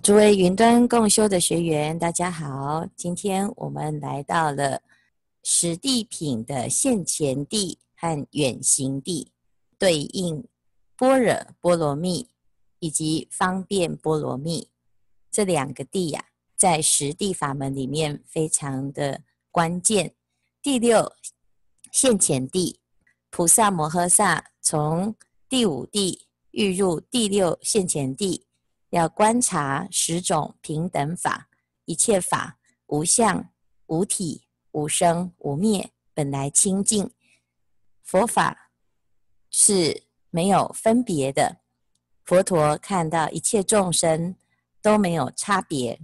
诸位云端共修的学员，大家好。今天我们来到了十地品的现前地和远行地，对应般若波罗蜜以及方便波罗蜜这两个地呀、在十地法门里面非常的关键。第六现前地，菩萨摩诃萨从第五地欲入第六现前地。要观察十种平等法，一切法无相、无体、无生、无灭，本来清净。佛法是没有分别的，佛陀看到一切众生都没有差别，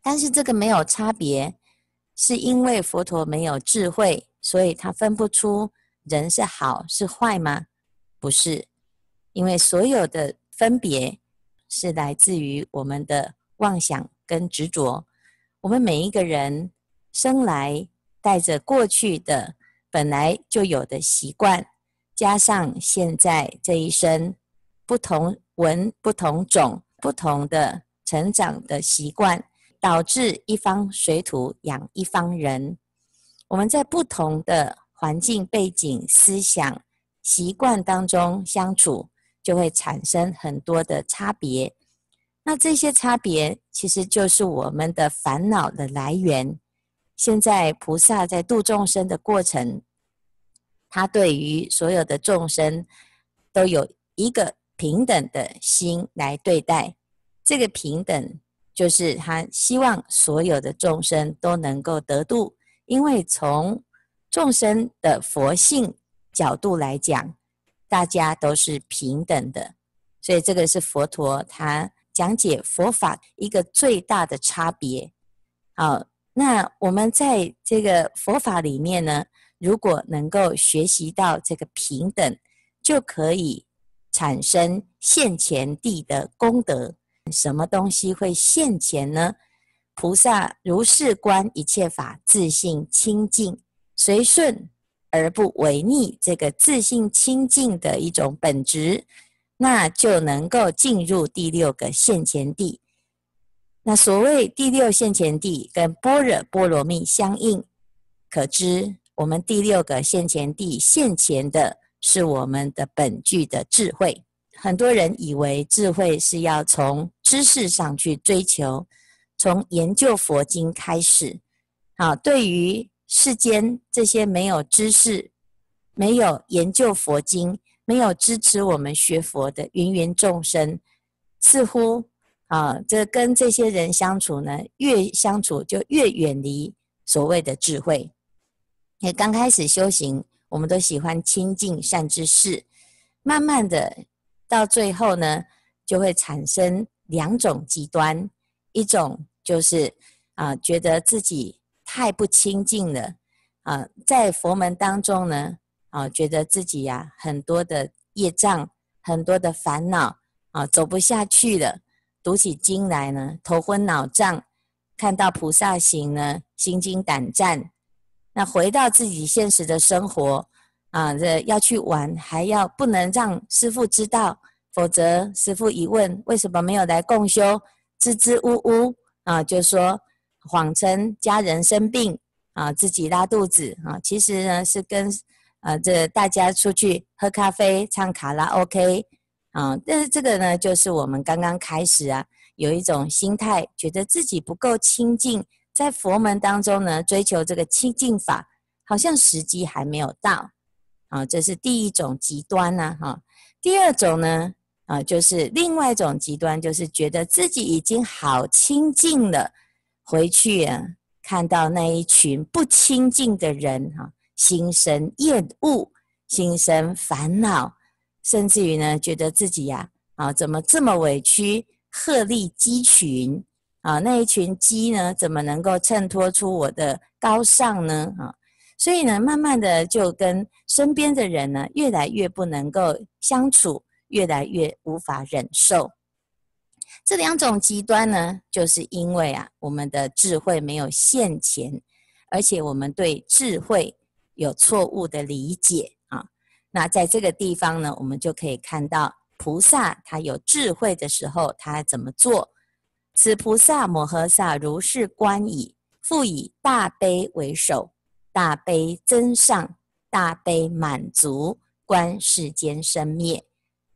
但是这个没有差别，是因为佛陀没有智慧，所以他分不出人是好是坏吗？不是，因为所有的分别。是来自于我们的妄想跟执着。我们每一个人生来带着过去的本来就有的习惯，加上现在这一生不同文、不同种、不同的成长的习惯，导致一方水土养一方人。我们在不同的环境背景、思想习惯当中相处。就会产生很多的差别，那这些差别其实就是我们的烦恼的来源。现在菩萨在度众生的过程，他对于所有的众生都有一个平等的心来对待。这个平等就是他希望所有的众生都能够得度，因为从众生的佛性角度来讲。大家都是平等的，所以这个是佛陀他讲解佛法一个最大的差别。好，那我们在这个佛法里面呢，如果能够学习到这个平等，就可以产生现前地的功德。什么东西会现前呢？菩萨如是观一切法，自性清净，随顺。而不违逆这个自信清净的一种本质，那就能够进入第六个现前地。那所谓第六现前地跟般若波罗蜜相应，可知我们第六个现前地现前的是我们的本具的智慧。很多人以为智慧是要从知识上去追求，从研究佛经开始。好，对于。世间这些没有知识、没有研究佛经、没有支持我们学佛的芸芸众生，似乎啊，这跟这些人相处呢，越相处就越远离所谓的智慧。也刚开始修行，我们都喜欢亲近善知识，慢慢的到最后呢，就会产生两种极端，一种就是啊，觉得自己。太不清净了啊！在佛门当中呢，啊，觉得自己呀、很多的业障，很多的烦恼啊，走不下去了。读起经来呢，头昏脑胀；看到菩萨行呢，心惊胆战。那回到自己现实的生活啊，这要去玩，还要不能让师父知道，否则师父一问为什么没有来共修，支支吾吾啊，就说。谎称家人生病啊，自己拉肚子啊，其实呢是跟啊这大家出去喝咖啡、唱卡拉 OK 啊，但是这个呢，就是我们刚刚开始啊，有一种心态，觉得自己不够清净，在佛门当中呢，追求这个清净法，好像时机还没有到啊，这是第一种极端呢，哈。第二种呢，啊，就是另外一种极端，就是觉得自己已经好清净了。回去啊，看到那一群不清净的人哈，心生厌恶，心生烦恼，甚至于呢，觉得自己呀啊，怎么这么委屈？鹤立鸡群啊，那一群鸡呢，怎么能够衬托出我的高尚呢？啊，所以呢，慢慢的就跟身边的人呢，越来越不能够相处，越来越无法忍受。这两种极端呢，就是因为啊，我们的智慧没有现前，而且我们对智慧有错误的理解啊。那在这个地方呢，我们就可以看到菩萨他有智慧的时候，他怎么做此菩萨摩诃萨如是观已，复以大悲为首，大悲增上，大悲满足，观世间生灭。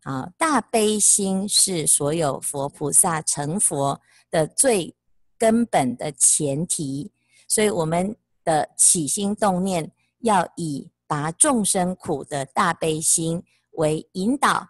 啊，大悲心是所有佛菩萨成佛的最根本的前提，所以我们的起心动念要以拔众生苦的大悲心为引导。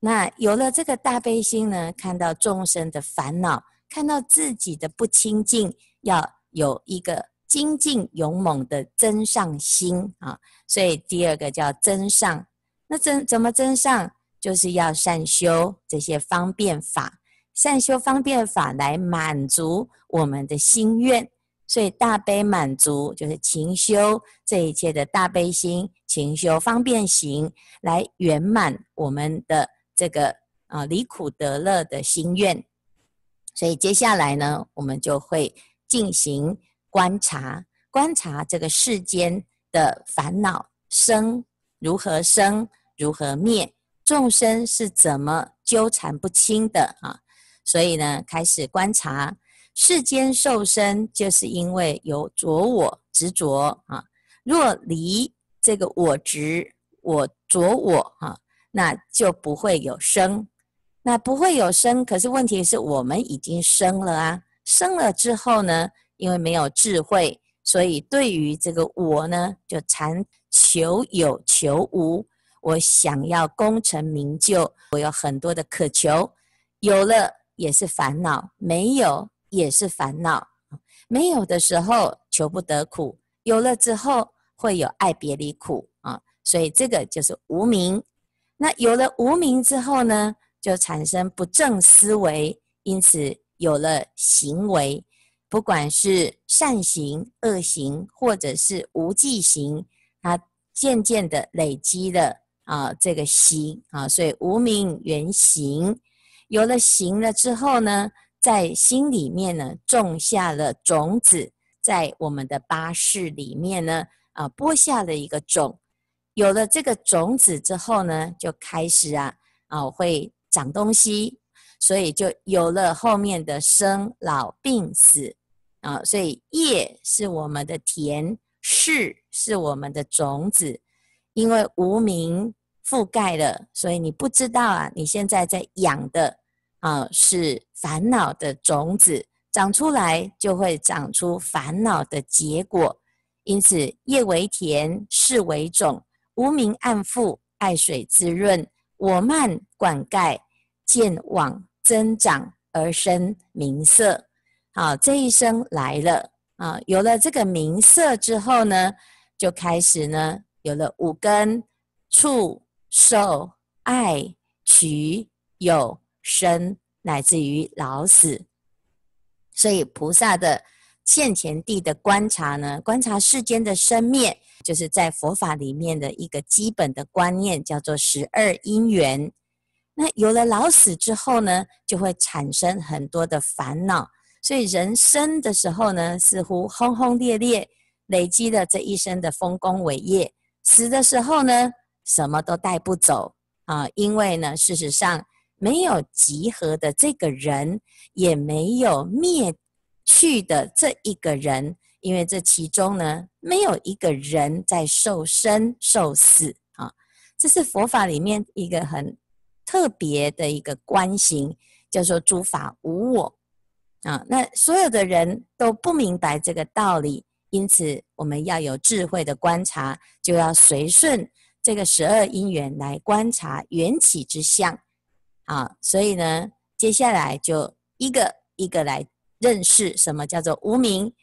那有了这个大悲心呢，看到众生的烦恼，看到自己的不清净，要有一个精进勇猛的增上心啊。所以第二个叫增上。那怎怎么增上？就是要善修这些方便法，善修方便法来满足我们的心愿。所以大悲满足就是勤修这一切的大悲心，勤修方便行来圆满我们的这个啊离苦得乐的心愿。所以接下来呢，我们就会进行观察，观察这个世间的烦恼生如何生，如何灭。众生是怎么纠缠不清的啊？所以呢，开始观察世间受生，就是因为有着我执着啊。若离这个我执、我着我啊，那就不会有生。那不会有生，可是问题是我们已经生了啊。生了之后呢，因为没有智慧，所以对于这个我呢，就缠求有求无。我想要功成名就，我有很多的渴求，有了也是烦恼，没有也是烦恼。没有的时候求不得苦，有了之后会有爱别离苦啊。所以这个就是无明。那有了无明之后呢，就产生不正思维，因此有了行为，不管是善行、恶行，或者是无记行，它渐渐的累积了。啊，这个行啊，所以无名原行，有了行了之后呢，在心里面呢种下了种子，在我们的八识里面呢啊播下了一个种，有了这个种子之后呢，就开始啊啊会长东西，所以就有了后面的生老病死啊，所以业是我们的田，识是我们的种子。因为无名覆盖了，所以你不知道啊，你现在在养的啊是烦恼的种子，长出来就会长出烦恼的结果。因此，业为田，识为种，无名暗覆，爱水滋润，我慢灌溉，渐往增长而生名色。好，这一生来了啊，有了这个名色之后呢，就开始呢。有了五根触受爱取有生，乃至于老死。所以菩萨的现前地的观察呢，观察世间的生灭，就是在佛法里面的一个基本的观念，叫做十二因缘。那有了老死之后呢，就会产生很多的烦恼。所以人生的时候呢，似乎轰轰烈烈，累积了这一生的丰功伟业。死的时候呢，什么都带不走啊，因为呢，事实上没有集合的这个人，也没有灭去的这一个人，因为这其中呢，没有一个人在受生受死啊。这是佛法里面一个很特别的一个观行，叫做诸法无我啊。那所有的人都不明白这个道理。因此，我们要有智慧的观察，就要随顺这个十二因缘来观察缘起之相。啊，所以呢，接下来就一个一个来认识什么叫做无名。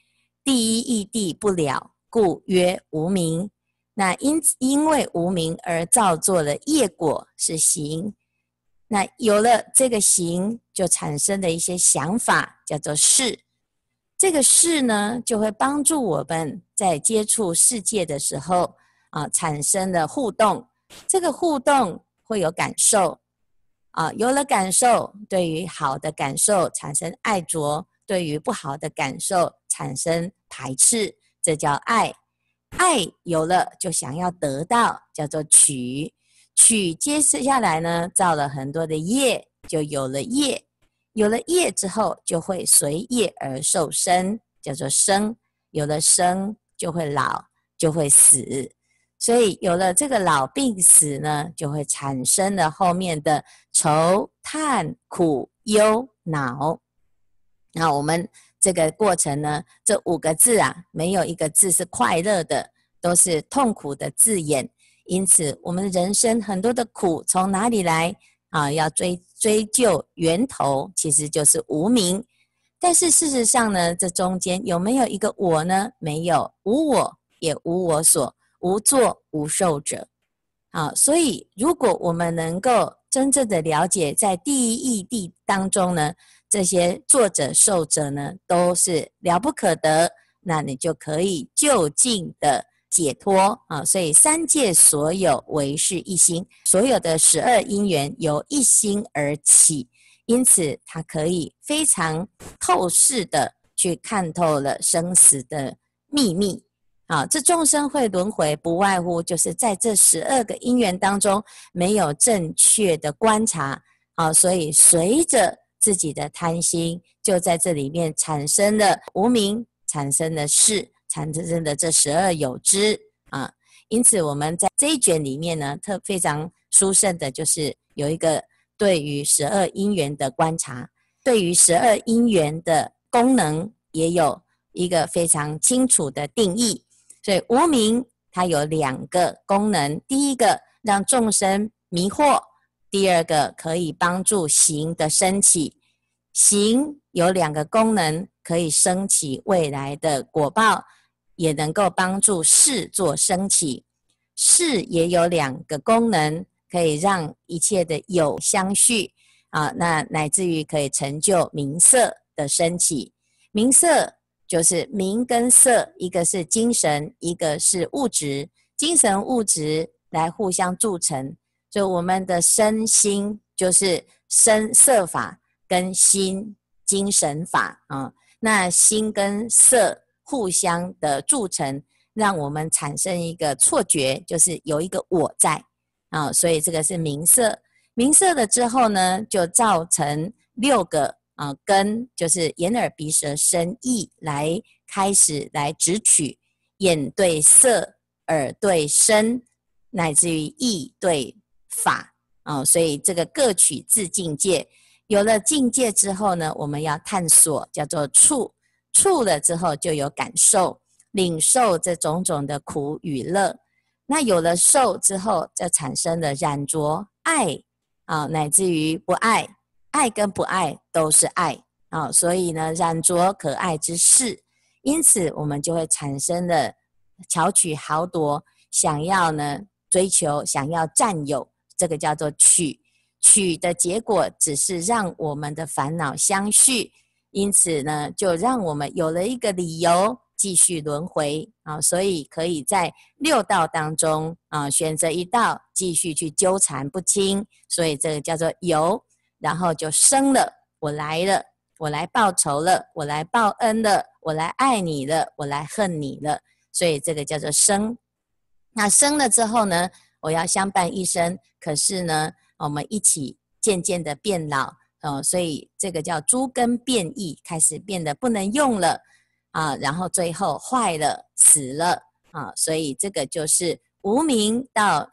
第一义谛不了，故曰无名。那因因为无名而造作了业果是行。那有了这个行，就产生的一些想法，叫做事。这个事呢，就会帮助我们在接触世界的时候啊，产生了互动。这个互动会有感受啊，有了感受，对于好的感受产生爱着，对于不好的感受产生排斥，这叫爱。爱有了就想要得到，叫做取。取接下来呢，造了很多的业，就有了业。有了业之后，就会随业而受生，叫做生。有了生，就会老，就会死。所以有了这个老病死呢，就会产生了后面的愁、叹、苦、忧、恼。那我们这个过程呢，这五个字啊，没有一个字是快乐的，都是痛苦的字眼。因此，我们人生很多的苦从哪里来？啊，要追追究源头，其实就是无明。但是事实上呢，这中间有没有一个我呢？没有，无我也无我所，无作无受者。啊，所以如果我们能够真正的了解，在第一义谛当中呢，这些作者受者呢，都是了不可得，那你就可以就近的。解脱啊，所以三界所有唯是一心，所有的十二因缘由一心而起，因此它可以非常透视的去看透了生死的秘密啊。这众生会轮回，不外乎就是在这十二个因缘当中没有正确的观察啊，所以随着自己的贪心，就在这里面产生了无明，产生了识。产生的这十二有支啊，因此我们在这一卷里面呢，特非常殊胜的，就是有一个对于十二因缘的观察，对于十二因缘的功能也有一个非常清楚的定义。所以无明它有两个功能，第一个让众生迷惑，第二个可以帮助行的升起。行有两个功能，可以升起未来的果报。也能够帮助事做升起，事也有两个功能，可以让一切的有相续啊，那乃至于可以成就名色的升起。名色就是名跟色，一个是精神，一个是物质，精神物质来互相铸成，所以我们的身心就是身色法跟心精神法啊，那心跟色。互相的铸成，让我们产生一个错觉，就是有一个我在啊，所以这个是名色。名色了之后呢，就造成六个啊根，就是眼耳鼻舌身意来开始来执取，眼对色，耳对声，乃至于意对法啊，所以这个各取自境界。有了境界之后呢，我们要探索，叫做触。触了之后就有感受，领受这种种的苦与乐。那有了受之后，就产生了染着爱啊，乃至于不爱，爱跟不爱都是爱啊。所以呢，染着可爱之事，因此我们就会产生了巧取豪夺，想要呢追求，想要占有，这个叫做取。取的结果只是让我们的烦恼相续。因此呢，就让我们有了一个理由继续轮回啊，所以可以在六道当中啊选择一道继续去纠缠不清，所以这个叫做由，然后就生了，我来了，我来报仇了，我来报恩了，我来爱你了，我来恨你了，所以这个叫做生。那生了之后呢，我要相伴一生，可是呢，我们一起渐渐的变老。哦，所以这个叫诸根变异，开始变得不能用了啊，然后最后坏了、死了啊，所以这个就是无明到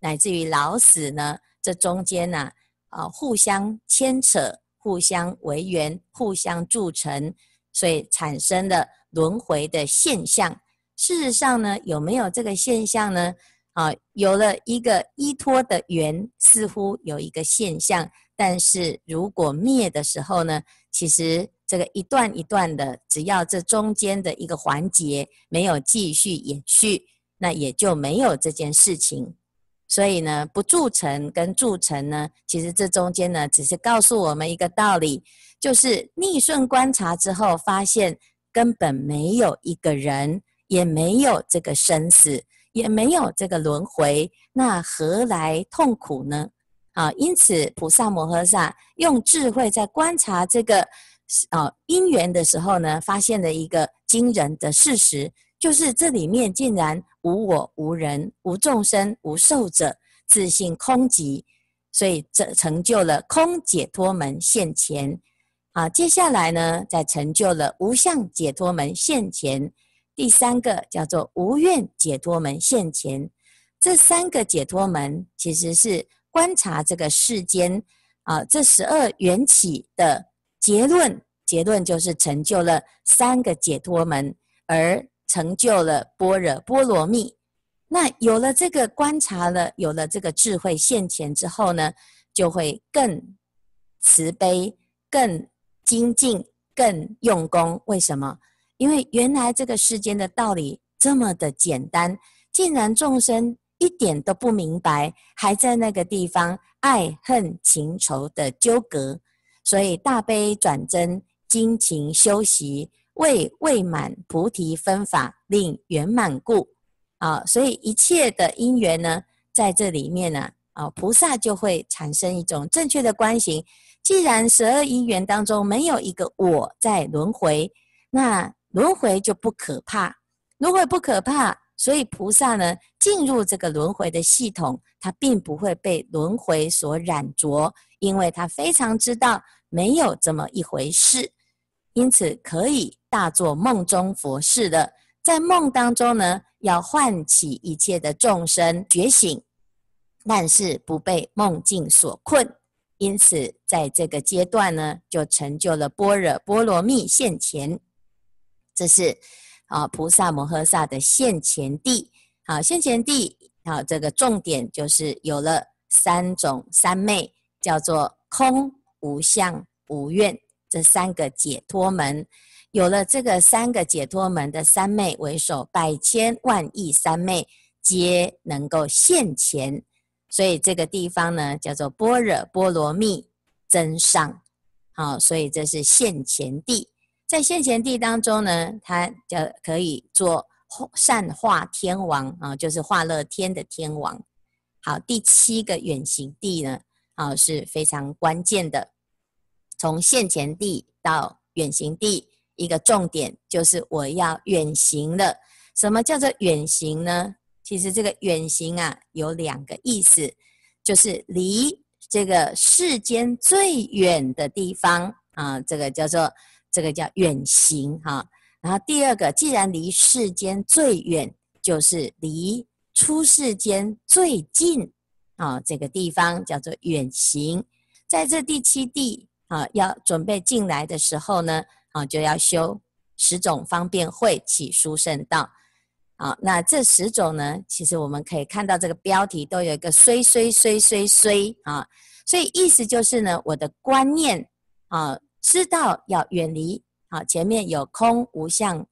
乃至于老死呢，这中间呢啊，互相牵扯、互相为缘、互相铸成，所以产生了轮回的现象。事实上呢，有没有这个现象呢？啊，有了一个依托的缘，似乎有一个现象。但是如果灭的时候呢，其实这个一段一段的，只要这中间的一个环节没有继续延续，那也就没有这件事情。所以呢，不铸成跟铸成呢，其实这中间呢，只是告诉我们一个道理，就是逆顺观察之后，发现根本没有一个人，也没有这个生死，也没有这个轮回，那何来痛苦呢？啊，因此菩萨摩诃萨用智慧在观察这个啊因缘的时候呢，发现了一个惊人的事实，就是这里面竟然无我、无人、无众生、无寿者，自性空寂，所以这成就了空解脱门现前啊，接下来呢，再成就了无相解脱门现前。第三个叫做无愿解脱门现前。这三个解脱门其实是观察这个世间啊，这十二缘起的结论。结论就是成就了三个解脱门，而成就了般若波罗蜜。那有了这个观察了，有了这个智慧现前之后呢，就会更慈悲、更精进、更用功。为什么？因为原来这个世间的道理这么的简单，竟然众生一点都不明白，还在那个地方爱恨情仇的纠葛，所以大悲转真。精勤修习，为未满菩提分法令圆满故啊，所以一切的因缘呢，在这里面呢，啊，菩萨就会产生一种正确的观行。既然十二因缘当中没有一个我在轮回，那轮回就不可怕，轮回不可怕，所以菩萨呢，进入这个轮回的系统，他并不会被轮回所染着，因为他非常知道没有这么一回事。因此可以大做梦中佛事的，在梦当中呢，要唤起一切的众生觉醒，但是不被梦境所困。因此，在这个阶段呢，就成就了般若波罗蜜现前。这是啊，菩萨摩诃萨的现前地。好，现前地好，这个重点就是有了三种三昧，叫做空、无相、无愿。这三个解脱门，有了这个三个解脱门的三昧为首，百千万亿三昧皆能够现前，所以这个地方呢叫做般若波罗蜜增上，好，所以这是现前地。在现前地当中呢，它叫可以做善化天王啊，就是化乐天的天王。好，第七个远行地呢，啊是非常关键的。从现前地到远行地，一个重点就是我要远行了。什么叫做远行呢？其实这个远行啊，有两个意思，就是离这个世间最远的地方啊，这个叫做这个叫远行哈。然后第二个，既然离世间最远，就是离出世间最近啊，这个地方叫做远行。在这第七地。啊，要准备进来的时候呢，啊，就要修十种方便会起殊胜道。啊，那这十种呢，其实我们可以看到这个标题都有一个虽虽虽虽虽啊，所以意思就是呢，我的观念啊，知道要远离啊，前面有空无相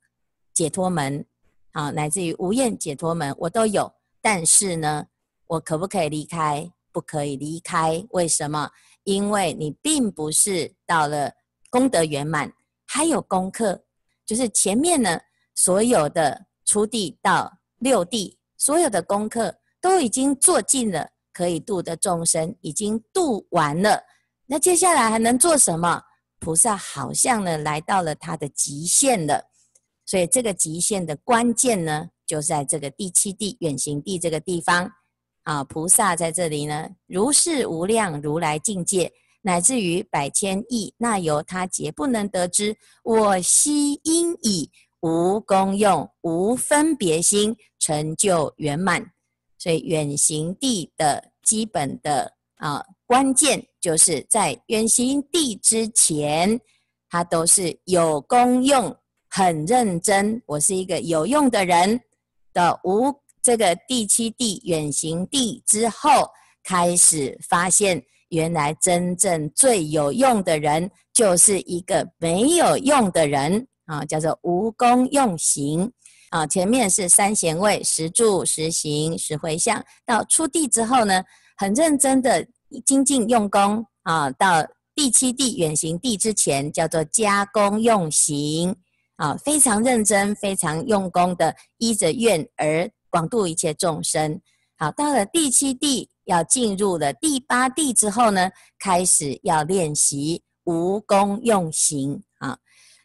解脱门啊，乃至于无愿解脱门，我都有，但是呢，我可不可以离开？不可以离开，为什么？因为你并不是到了功德圆满，还有功课，就是前面呢，所有的初地到六地，所有的功课都已经做尽了，可以度的众生已经度完了。那接下来还能做什么？菩萨好像呢来到了他的极限了，所以这个极限的关键呢，就在这个第七地远行地这个地方。啊，菩萨在这里呢，如是无量如来境界，乃至于百千亿那由他劫不能得知。我悉因以无功用、无分别心成就圆满。所以远行地的基本的啊关键，就是在远行地之前，他都是有功用、很认真。我是一个有用的人的无。这个第七地远行地之后，开始发现，原来真正最有用的人，就是一个没有用的人啊，叫做无功用行啊。前面是三贤位，十住、十行、十回向。到出地之后呢，很认真的精进用功啊。到第七地远行地之前，叫做加功用行啊，非常认真、非常用功的依着愿而。广度一切众生，好，到了第七地，要进入了第八地之后呢，开始要练习无功用行啊。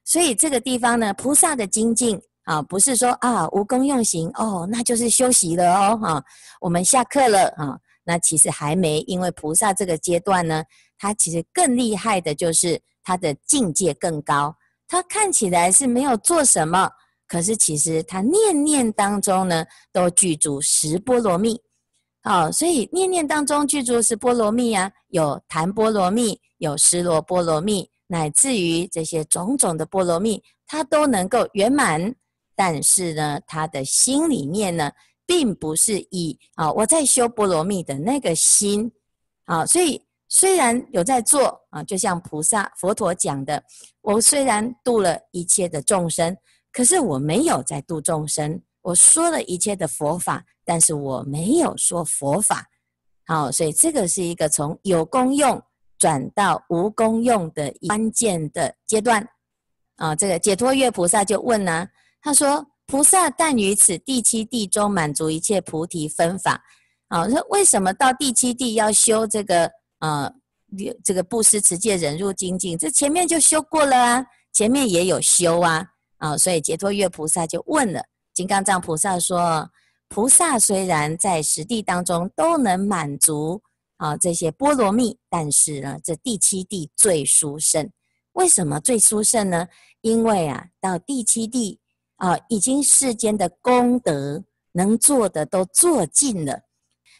所以这个地方呢，菩萨的精进啊，不是说啊无功用行哦，那就是休息了哦，哈、我们下课了啊。那其实还没，因为菩萨这个阶段呢，他其实更厉害的就是他的境界更高。他看起来是没有做什么，可是其实他念念当中呢，都具足十波罗蜜。好，所以念念当中具足十波罗蜜啊，有檀波罗蜜，有尸罗波罗蜜，乃至于这些种种的波罗蜜，他都能够圆满。但是呢，他的心里面呢，并不是以啊我在修波罗蜜的那个心啊，所以虽然有在做啊，就像菩萨佛陀讲的，我虽然度了一切的众生，可是我没有在度众生，我说了一切的佛法，但是我没有说佛法。好，所以这个是一个从有功用转到无功用的关键的阶段啊。这个解脱月菩萨就问呢、他说：“菩萨但于此第七地中满足一切菩提分法。啊，那为什么到第七地要修这个？呃，这个布施、持戒、忍辱、精进，这前面就修过了啊，前面也有修啊。啊，所以解脱月菩萨就问了金刚藏菩萨说：菩萨虽然在十地当中都能满足啊这些波罗蜜，但是呢，这第七地最殊胜。为什么最殊胜呢？因为啊，到第七地。”啊，已经世间的功德能做的都做尽了，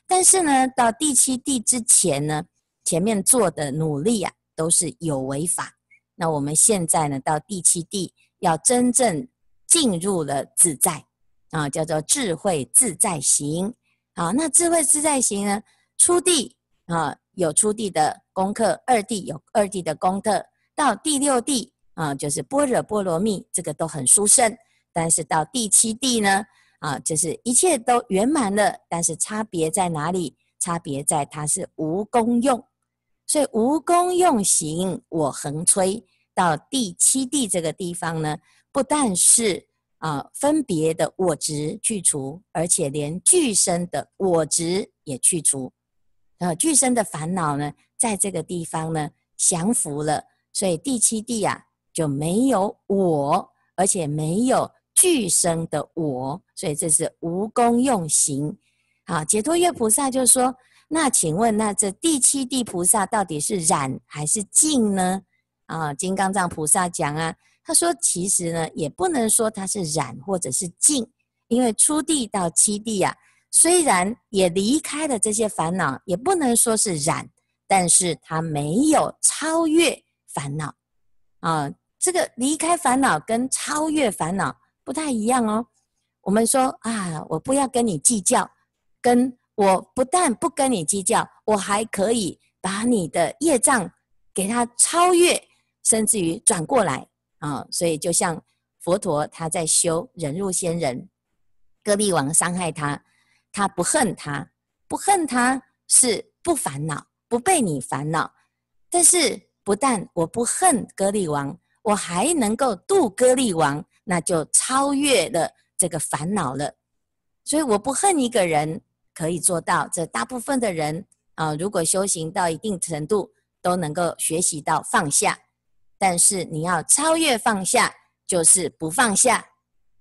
但是呢，到第七地之前呢，前面做的努力啊，都是有为法。那我们现在呢，到第七地要真正进入了自在啊，叫做智慧自在行。好，那智慧自在行呢，初地啊有初地的功课，二地有二地的功课，到第六地啊，就是般若波罗蜜，这个都很殊胜。但是到第七地呢，啊，就是一切都圆满了，但是差别在哪里？差别在它是无功用，所以无功用行，我恒吹。到第七地这个地方呢，不但是啊分别的我执去除，而且连俱生的我执也去除，啊，俱生的烦恼呢，在这个地方呢降服了，所以第七地啊就没有我，而且没有。俱生的我，所以这是无功用行。好，解脱月菩萨就说：“那请问，那这第七地菩萨到底是染还是净呢？”啊，金刚藏菩萨讲啊，他说：“其实呢，也不能说它是染或者是净，因为初地到七地啊，虽然也离开了这些烦恼，也不能说是染，但是它没有超越烦恼啊。这个离开烦恼跟超越烦恼。”不太一样哦。我们说啊，我不要跟你计较，跟我不但不跟你计较，我还可以把你的业障给他超越，甚至于转过来啊。所以就像佛陀他在修忍辱仙人，歌利王伤害他，他不恨他，不恨他是不烦恼，不被你烦恼。但是不但我不恨歌利王，我还能够度歌利王。那就超越了这个烦恼了，所以我不恨一个人，可以做到。这大部分的人啊，如果修行到一定程度，都能够学习到放下。但是你要超越放下，就是不放下。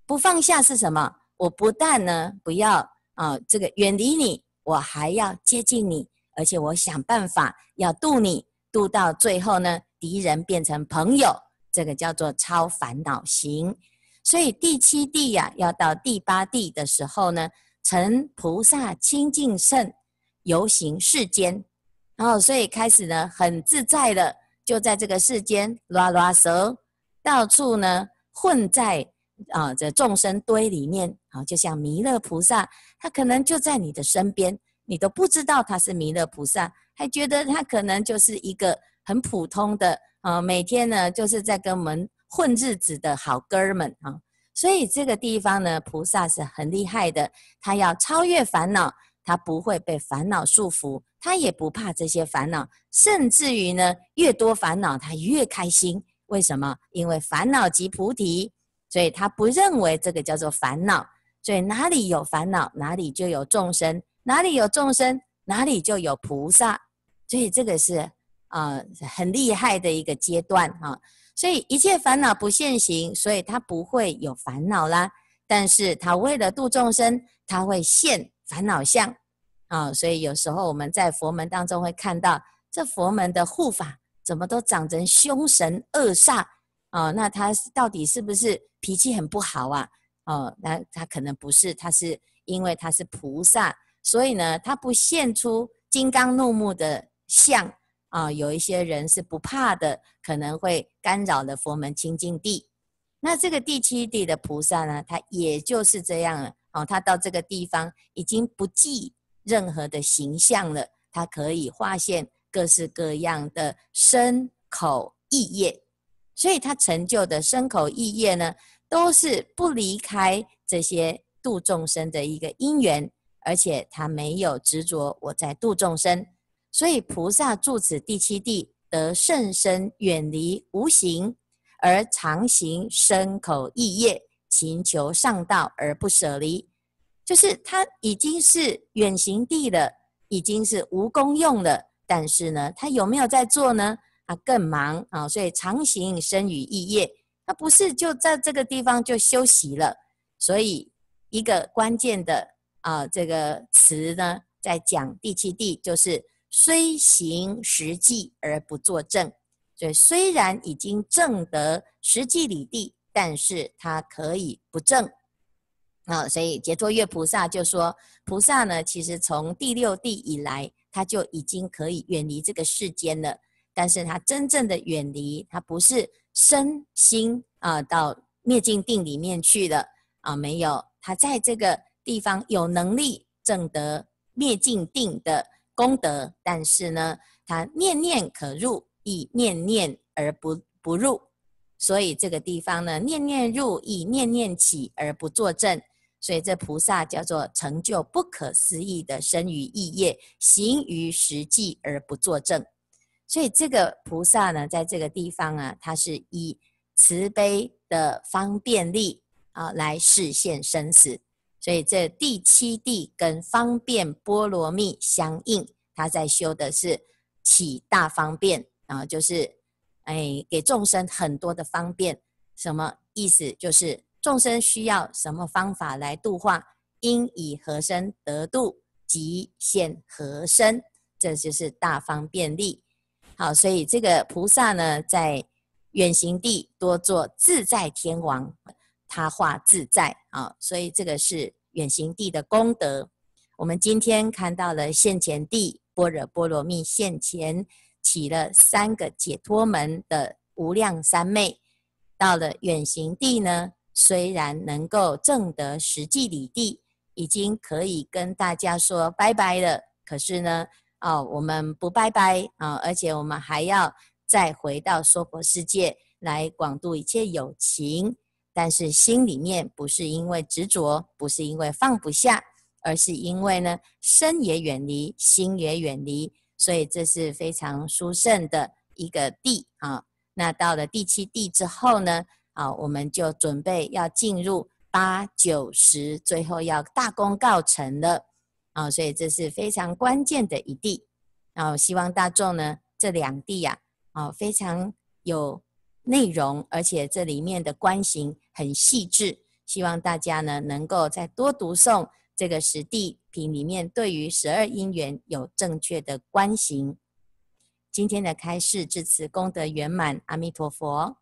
不放下是什么？我不但呢不要啊这个远离你，我还要接近你，而且我想办法要度你，度到最后呢，敌人变成朋友，这个叫做超烦恼行。所以第七地呀、要到第八地的时候呢，成菩萨清净圣，游行世间，然后所以开始呢很自在的，就在这个世间拉拉蛇，到处呢混在啊这众生堆里面啊，就像弥勒菩萨，他可能就在你的身边，你都不知道他是弥勒菩萨，还觉得他可能就是一个很普通的啊，每天呢就是在跟我们。混日子的好哥们啊，所以这个地方呢，菩萨是很厉害的。他要超越烦恼，他不会被烦恼束缚，他也不怕这些烦恼，甚至于呢，越多烦恼他越开心。为什么？因为烦恼即菩提，所以他不认为这个叫做烦恼。所以哪里有烦恼，哪里就有众生；哪里有众生，哪里就有菩萨。所以这个是啊、呃，很厉害的一个阶段哈。所以一切烦恼不现行，所以他不会有烦恼啦。但是他为了度众生，他会现烦恼相啊。所以有时候我们在佛门当中会看到，这佛门的护法怎么都长成凶神恶煞哦，那他到底是不是脾气很不好啊？哦，那他可能不是，他是因为他是菩萨，所以呢，他不现出金刚怒目的相啊。有一些人是不怕的，可能会干扰了佛门清净地。那这个第七地的菩萨呢，他也就是这样了哦，他到这个地方已经不计任何的形象了，他可以化现各式各样的身口意业，所以他成就的身口意业呢，都是不离开这些度众生的一个因缘，而且他没有执着我在度众生，所以菩萨住此第七地，得甚深远离无形，而常行身口意业，勤求上道而不舍离，就是他已经是远行地了，已经是无功用了，但是呢，他有没有在做呢？他更忙啊，所以常行身语意业。他不是就在这个地方就休息了，所以一个关键的啊这个词呢，在讲第七地，就是虽行十际而不作证。所以虽然已经证得十际里地，但是他可以不证啊。所以解脱月菩萨就说，菩萨呢，其实从第六地以来，他就已经可以远离这个世间了。但是他真正的远离，他不是。身心啊，到灭尽定里面去了啊，没有，他在这个地方有能力证得灭尽定的功德，但是呢，他念念可入，亦念念而不不入，所以这个地方呢，念念入，亦念念起而不作证，所以这菩萨叫做成就不可思议的身于意业，行于实际而不作证。所以这个菩萨呢，在这个地方啊，他是以慈悲的方便力啊来示现生死。所以这第七地跟方便波罗蜜相应，他在修的是起大方便啊，就是哎给众生很多的方便。什么意思？就是众生需要什么方法来度化，应以何身得度，即现何身，这就是大方便力。好，所以这个菩萨呢，在远行地多做自在天王，他化自在啊，所以这个是远行地的功德。我们今天看到了现前地般若波罗蜜现前起了三个解脱门的无量三昧，到了远行地呢，虽然能够证得十际里地，已经可以跟大家说拜拜了，可是呢，哦，我们不拜拜啊，而且我们还要再回到娑婆世界来广度一切有情，但是心里面不是因为执着，不是因为放不下，而是因为呢，身也远离，心也远离，所以这是非常殊胜的一个地啊。那到了第七地之后呢，啊，我们就准备要进入八九十，最后要大功告成了。啊，所以这是非常关键的一地，然后希望大众呢，这两地呀，啊，非常有内容，而且这里面的观行很细致，希望大家呢能够再多读诵这个十地品里面对于十二因缘有正确的观行。今天的开示至此功德圆满，阿弥陀佛。